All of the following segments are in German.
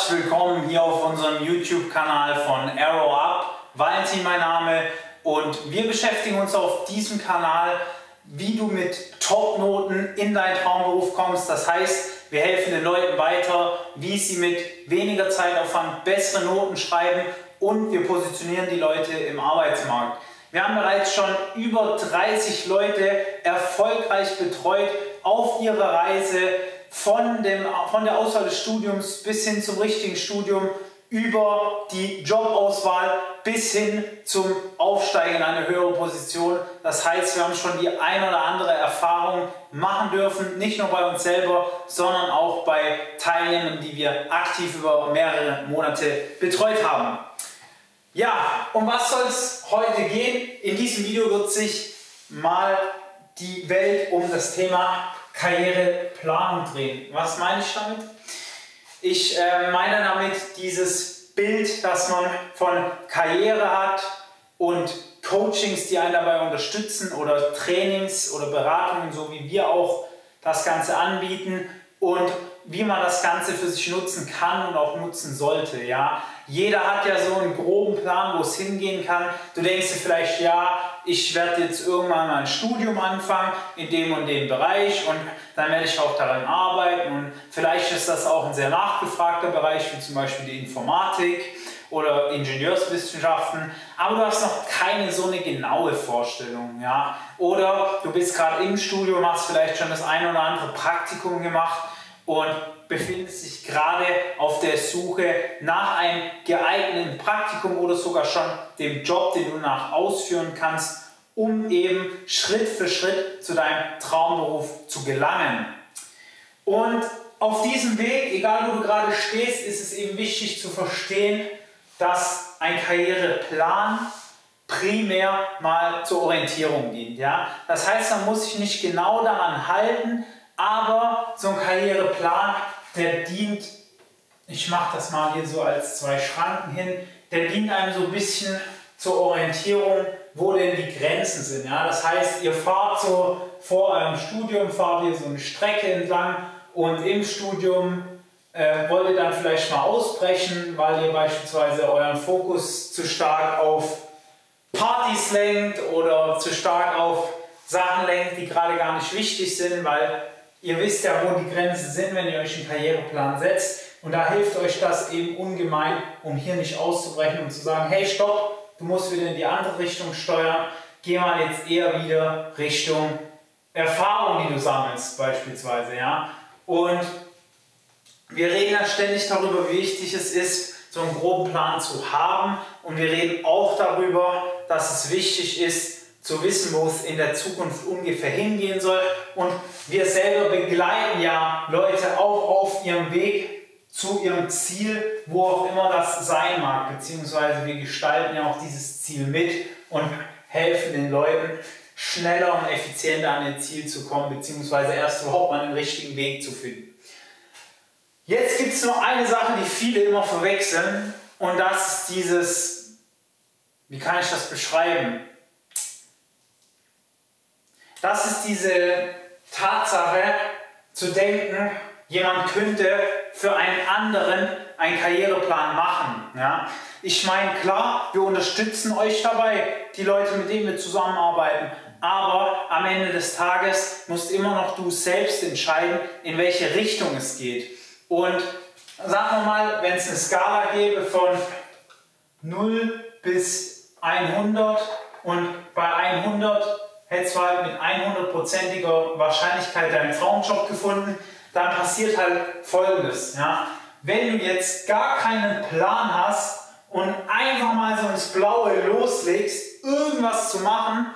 Herzlich willkommen hier auf unserem YouTube-Kanal von Arrow Up. Valentin mein Name und wir beschäftigen uns auf diesem Kanal, wie du mit Top-Noten in deinen Traumberuf kommst. Das heißt, wir helfen den Leuten weiter, wie sie mit weniger Zeitaufwand bessere Noten schreiben und wir positionieren die Leute im Arbeitsmarkt. Wir haben bereits schon über 30 Leute erfolgreich betreut auf ihrer Reise von, dem, von der Auswahl des Studiums bis hin zum richtigen Studium über die Jobauswahl bis hin zum Aufsteigen in eine höhere Position. Das heißt, wir haben schon die ein oder andere Erfahrung machen dürfen, nicht nur bei uns selber, sondern auch bei Teilnehmern, die wir aktiv über mehrere Monate betreut haben. Ja, um was soll es heute gehen? In diesem Video wird sich mal die Welt um das Thema Karriereplanung drehen. Was meine ich damit? Ich äh, meine damit dieses Bild, das man von Karriere hat und Coachings, die einen dabei unterstützen oder Trainings oder Beratungen, so wie wir auch das Ganze anbieten und wie man das Ganze für sich nutzen kann und auch nutzen sollte. Ja? Jeder hat ja so einen groben Plan, wo es hingehen kann. Du denkst dir vielleicht, ja, ich werde jetzt irgendwann mal ein Studium anfangen in dem und dem Bereich und dann werde ich auch daran arbeiten und vielleicht ist das auch ein sehr nachgefragter Bereich, wie zum Beispiel die Informatik oder Ingenieurswissenschaften, aber du hast noch keine so eine genaue Vorstellung. Ja? Oder du bist gerade im Studium, hast vielleicht schon das ein oder andere Praktikum gemacht und befindest dich gerade auf der Suche nach einem geeigneten Praktikum oder sogar schon dem Job, den du nach ausführen kannst, um eben Schritt für Schritt zu deinem Traumberuf zu gelangen. Und auf diesem Weg, egal wo du gerade stehst, ist es eben wichtig zu verstehen, dass ein Karriereplan primär mal zur Orientierung dient. Ja? Das heißt, man muss sich nicht genau daran halten, aber so ein Karriereplan, der dient, ich mache das mal hier so als zwei Schranken hin, der dient einem so ein bisschen zur Orientierung, wo denn die Grenzen sind. Ja? Das heißt, ihr fahrt so vor eurem Studium, fahrt ihr so eine Strecke entlang und im Studium äh, wollt ihr dann vielleicht mal ausbrechen, weil ihr beispielsweise euren Fokus zu stark auf Partys lenkt oder zu stark auf Sachen lenkt, die gerade gar nicht wichtig sind, weil Ihr wisst ja, wo die Grenzen sind, wenn ihr euch einen Karriereplan setzt. Und da hilft euch das eben ungemein, um hier nicht auszubrechen und zu sagen, hey, stopp, du musst wieder in die andere Richtung steuern. Geh mal jetzt eher wieder Richtung Erfahrung, die du sammelst, beispielsweise. Ja? Und wir reden ja ständig darüber, wie wichtig es ist, so einen groben Plan zu haben. Und wir reden auch darüber, dass es wichtig ist, zu wissen, wo es in der Zukunft ungefähr hingehen soll. Und wir selber begleiten ja Leute auch auf ihrem Weg zu ihrem Ziel, wo auch immer das sein mag, beziehungsweise wir gestalten ja auch dieses Ziel mit und helfen den Leuten, schneller und effizienter an ihr Ziel zu kommen, beziehungsweise erst überhaupt mal den richtigen Weg zu finden. Jetzt gibt es noch eine Sache, die viele immer verwechseln, und das ist dieses, wie kann ich das beschreiben? Das ist diese Tatsache zu denken, jemand könnte für einen anderen einen Karriereplan machen. Ja? Ich meine, klar, wir unterstützen euch dabei, die Leute, mit denen wir zusammenarbeiten. Aber am Ende des Tages musst immer noch du selbst entscheiden, in welche Richtung es geht. Und sagen wir mal, wenn es eine Skala gäbe von 0 bis 100 und bei 100 hättest du halt mit 100%iger Wahrscheinlichkeit deinen Traumjob gefunden, dann passiert halt Folgendes. Ja? Wenn du jetzt gar keinen Plan hast und einfach mal so ins Blaue loslegst, irgendwas zu machen,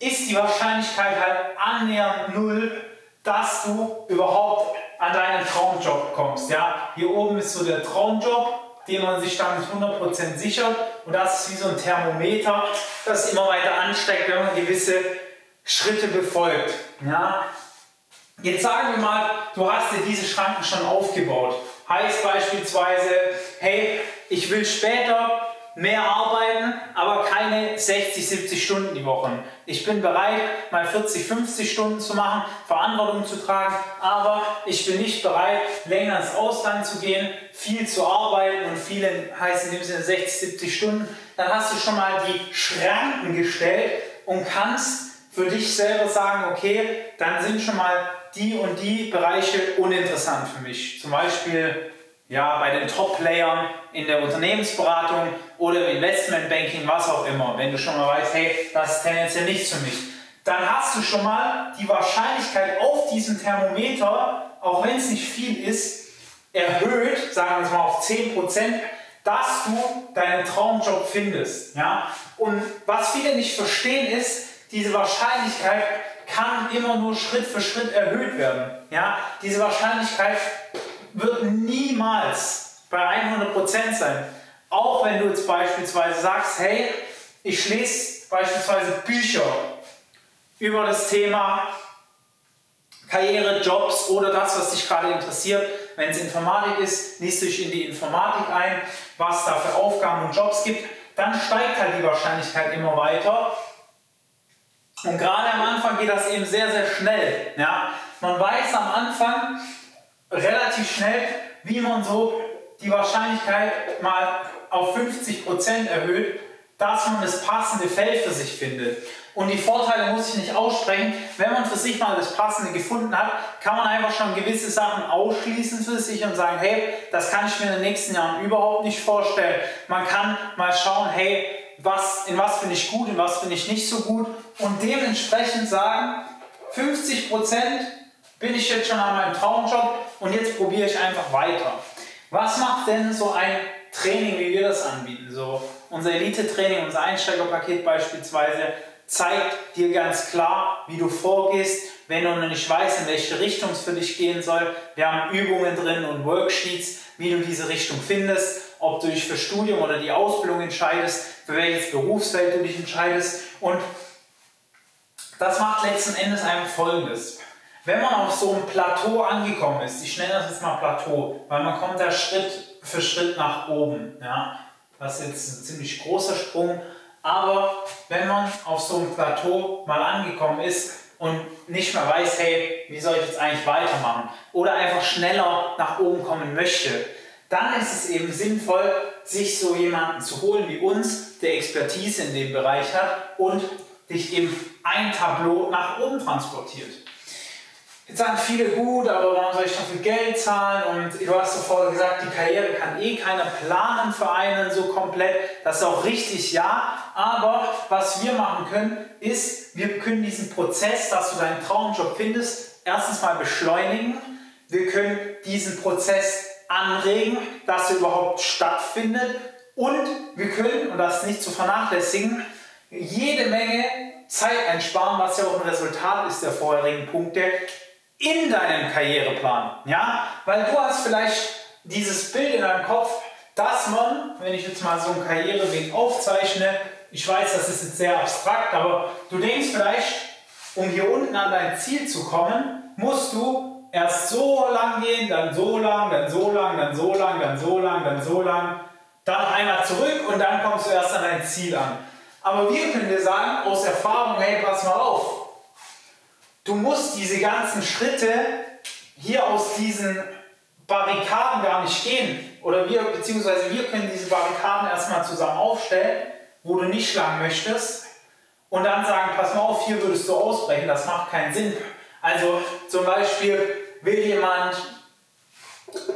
ist die Wahrscheinlichkeit halt annähernd null, dass du überhaupt an deinen Traumjob kommst. Ja? Hier oben ist so der Traumjob, den man sich dann nicht 100% sichert. Und das ist wie so ein Thermometer, das immer weiter ansteigt, wenn man gewisse Schritte befolgt. Ja? Jetzt sagen wir mal, du hast dir diese Schranken schon aufgebaut. Heißt beispielsweise, hey, ich will später mehr arbeiten, aber keine 60, 70 Stunden die Woche. Ich bin bereit, mal 40, 50 Stunden zu machen, Verantwortung zu tragen, aber ich bin nicht bereit, länger ins Ausland zu gehen, viel zu arbeiten und viele heißt in dem Sinne 60, 70 Stunden. Dann hast du schon mal die Schranken gestellt und kannst für dich selber sagen, okay, dann sind schon mal die und die Bereiche uninteressant für mich. Zum Beispiel ja, bei den Top-Playern in der Unternehmensberatung oder im Investmentbanking, was auch immer. Wenn du schon mal weißt, hey, das ist tendenziell nichts für mich, dann hast du schon mal die Wahrscheinlichkeit auf diesem Thermometer, auch wenn es nicht viel ist, erhöht, sagen wir es mal auf 10%, dass du deinen Traumjob findest. Ja? Und was viele nicht verstehen ist, diese Wahrscheinlichkeit kann immer nur Schritt für Schritt erhöht werden. Ja? Diese Wahrscheinlichkeit wird niemals bei 100% sein. Auch wenn du jetzt beispielsweise sagst, hey, ich lese beispielsweise Bücher über das Thema Karriere, Jobs oder das, was dich gerade interessiert. Wenn es Informatik ist, liest du dich in die Informatik ein, was da für Aufgaben und Jobs gibt. Dann steigt halt die Wahrscheinlichkeit immer weiter. Und gerade am Anfang geht das eben sehr, sehr schnell. Ja? Man weiß am Anfang, relativ schnell, wie man so die Wahrscheinlichkeit mal auf 50% erhöht, dass man das passende Feld für sich findet. Und die Vorteile muss ich nicht aussprechen. Wenn man für sich mal das Passende gefunden hat, kann man einfach schon gewisse Sachen ausschließen für sich und sagen, hey, das kann ich mir in den nächsten Jahren überhaupt nicht vorstellen. Man kann mal schauen, hey, was, in was bin ich gut, in was bin ich nicht so gut und dementsprechend sagen, 50% bin ich jetzt schon an meinem Traumjob und jetzt probiere ich einfach weiter. Was macht denn so ein Training, wie wir das anbieten? So unser Elite-Training, unser Einsteigerpaket beispielsweise zeigt dir ganz klar, wie du vorgehst, wenn du noch nicht weißt, in welche Richtung es für dich gehen soll. Wir haben Übungen drin und Worksheets, wie du diese Richtung findest, ob du dich für Studium oder die Ausbildung entscheidest, für welches Berufsfeld du dich entscheidest. Und das macht letzten Endes einfach Folgendes. Wenn man auf so einem Plateau angekommen ist, ich nenne das jetzt mal Plateau, weil man kommt da Schritt für Schritt nach oben. Ja? Das ist jetzt ein ziemlich großer Sprung, aber wenn man auf so einem Plateau mal angekommen ist und nicht mehr weiß, hey, wie soll ich jetzt eigentlich weitermachen oder einfach schneller nach oben kommen möchte, dann ist es eben sinnvoll, sich so jemanden zu holen wie uns, der Expertise in dem Bereich hat und dich eben ein Tableau nach oben transportiert. Jetzt sagen viele gut, aber warum soll ich dafür Geld zahlen? Und du hast zuvor gesagt, die Karriere kann eh keiner planen für einen so komplett. Das ist auch richtig, ja. Aber was wir machen können, ist, wir können diesen Prozess, dass du deinen Traumjob findest, erstens mal beschleunigen. Wir können diesen Prozess anregen, dass er überhaupt stattfindet. Und wir können, und das nicht zu vernachlässigen, jede Menge Zeit einsparen, was ja auch ein Resultat ist der vorherigen Punkte, in deinem Karriereplan. Ja? Weil du hast vielleicht dieses Bild in deinem Kopf, dass man, wenn ich jetzt mal so einen Karriereweg aufzeichne, ich weiß, das ist jetzt sehr abstrakt, aber du denkst vielleicht, um hier unten an dein Ziel zu kommen, musst du erst so lang gehen, dann so lang, dann so lang, dann so lang, dann so lang, dann so lang, dann einmal zurück und dann kommst du erst an dein Ziel an. Aber wir können dir sagen, aus Erfahrung, hey, pass mal auf, Du musst diese ganzen Schritte hier aus diesen Barrikaden gar nicht gehen. Oder wir, beziehungsweise wir können diese Barrikaden erstmal zusammen aufstellen, wo du nicht schlagen möchtest. Und dann sagen, pass mal auf, hier würdest du ausbrechen, das macht keinen Sinn. Also zum Beispiel will jemand,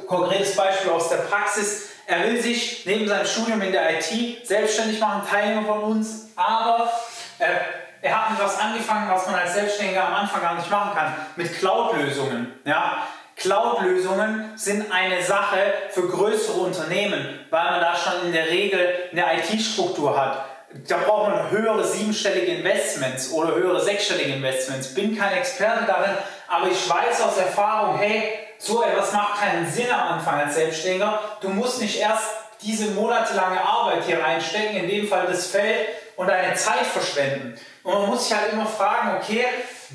konkretes Beispiel aus der Praxis, er will sich neben seinem Studium in der IT selbstständig machen, Teilnehmer von uns, aber er er hat mit was angefangen, was man als Selbstständiger am Anfang gar nicht machen kann, mit Cloud-Lösungen. Ja? Cloud-Lösungen sind eine Sache für größere Unternehmen, weil man da schon in der Regel eine IT-Struktur hat. Da braucht man höhere siebenstellige Investments oder höhere sechsstellige Investments. Bin kein Experte darin, aber ich weiß aus Erfahrung, hey, so etwas macht keinen Sinn am Anfang als Selbstständiger. Du musst nicht erst diese monatelange Arbeit hier reinstecken, in dem Fall das Feld, und deine Zeit verschwenden. Und man muss sich halt immer fragen, okay,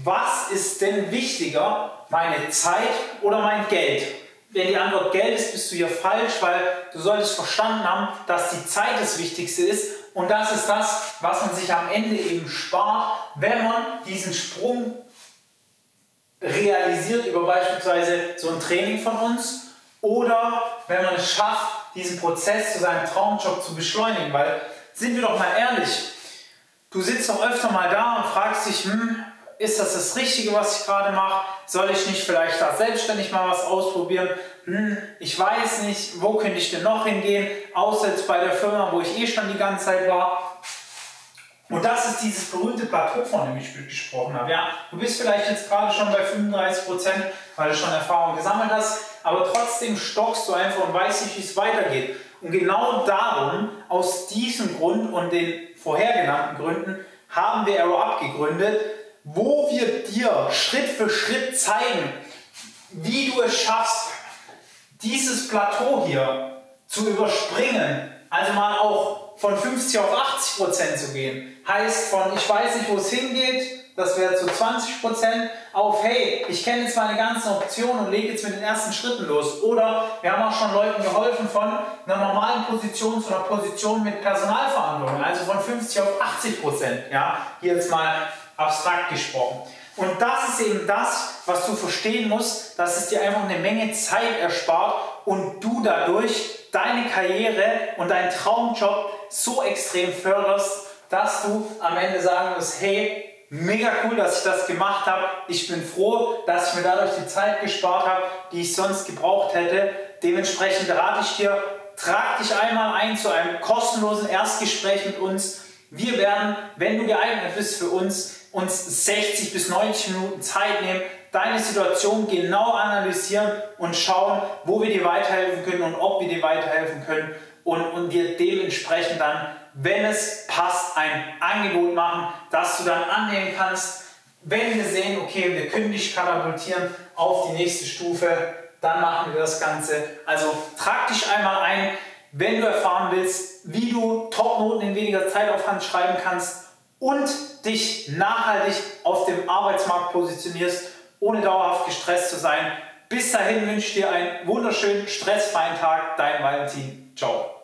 was ist denn wichtiger, meine Zeit oder mein Geld? wenn die Antwort Geld ist, bist du hier falsch, weil du solltest verstanden haben, dass die Zeit das Wichtigste ist und das ist das, was man sich am Ende eben spart, wenn man diesen Sprung realisiert über beispielsweise so ein Training von uns oder wenn man es schafft, diesen Prozess zu seinem Traumjob zu beschleunigen. Weil, sind wir doch mal ehrlich, du sitzt doch öfter mal da und fragst dich, hm, ist das das Richtige, was ich gerade mache? Soll ich nicht vielleicht da selbstständig mal was ausprobieren? Hm, ich weiß nicht, wo könnte ich denn noch hingehen, außer jetzt bei der Firma, wo ich eh schon die ganze Zeit war. Und das ist dieses berühmte Plateau, von dem ich gesprochen habe. Ja, du bist vielleicht jetzt gerade schon bei 35 Prozent, weil du schon Erfahrung gesammelt hast, aber trotzdem stockst du einfach und weißt nicht, wie es weitergeht. Und genau darum, aus diesem Grund und den vorher genannten Gründen, haben wir Arrow Up gegründet, wo wir dir Schritt für Schritt zeigen, wie du es schaffst, dieses Plateau hier zu überspringen. Also mal auch von 50 auf 80 Prozent zu gehen. Heißt von, ich weiß nicht, wo es hingeht, das wäre zu 20 Prozent, auf, hey, ich kenne jetzt meine ganzen Optionen und lege jetzt mit den ersten Schritten los. Oder wir haben auch schon Leuten geholfen von einer normalen Position zu einer Position mit Personalverantwortung, also von 50 auf 80 Prozent. Ja, hier jetzt mal abstrakt gesprochen. Und das ist eben das, was du verstehen musst, dass es dir einfach eine Menge Zeit erspart und du dadurch deine Karriere und deinen Traumjob so extrem förderst, dass du am Ende sagen musst, hey, mega cool, dass ich das gemacht habe. Ich bin froh, dass ich mir dadurch die Zeit gespart habe, die ich sonst gebraucht hätte. Dementsprechend rate ich dir, trag dich einmal ein zu einem kostenlosen Erstgespräch mit uns. Wir werden, wenn du geeignet bist für uns, uns 60 bis 90 Minuten Zeit nehmen, deine Situation genau analysieren und schauen, wo wir dir weiterhelfen können und ob wir dir weiterhelfen können und, und dir dementsprechend dann, wenn es passt, ein Angebot machen, das du dann annehmen kannst. Wenn wir sehen, okay, wir können dich katapultieren auf die nächste Stufe, dann machen wir das Ganze. Also trag dich einmal ein, wenn du erfahren willst, wie du Topnoten in weniger Zeitaufwand schreiben kannst und dich nachhaltig auf dem Arbeitsmarkt positionierst, ohne dauerhaft gestresst zu sein. Bis dahin wünsche ich dir einen wunderschönen, stressfreien Tag. Dein Valentin. Ciao.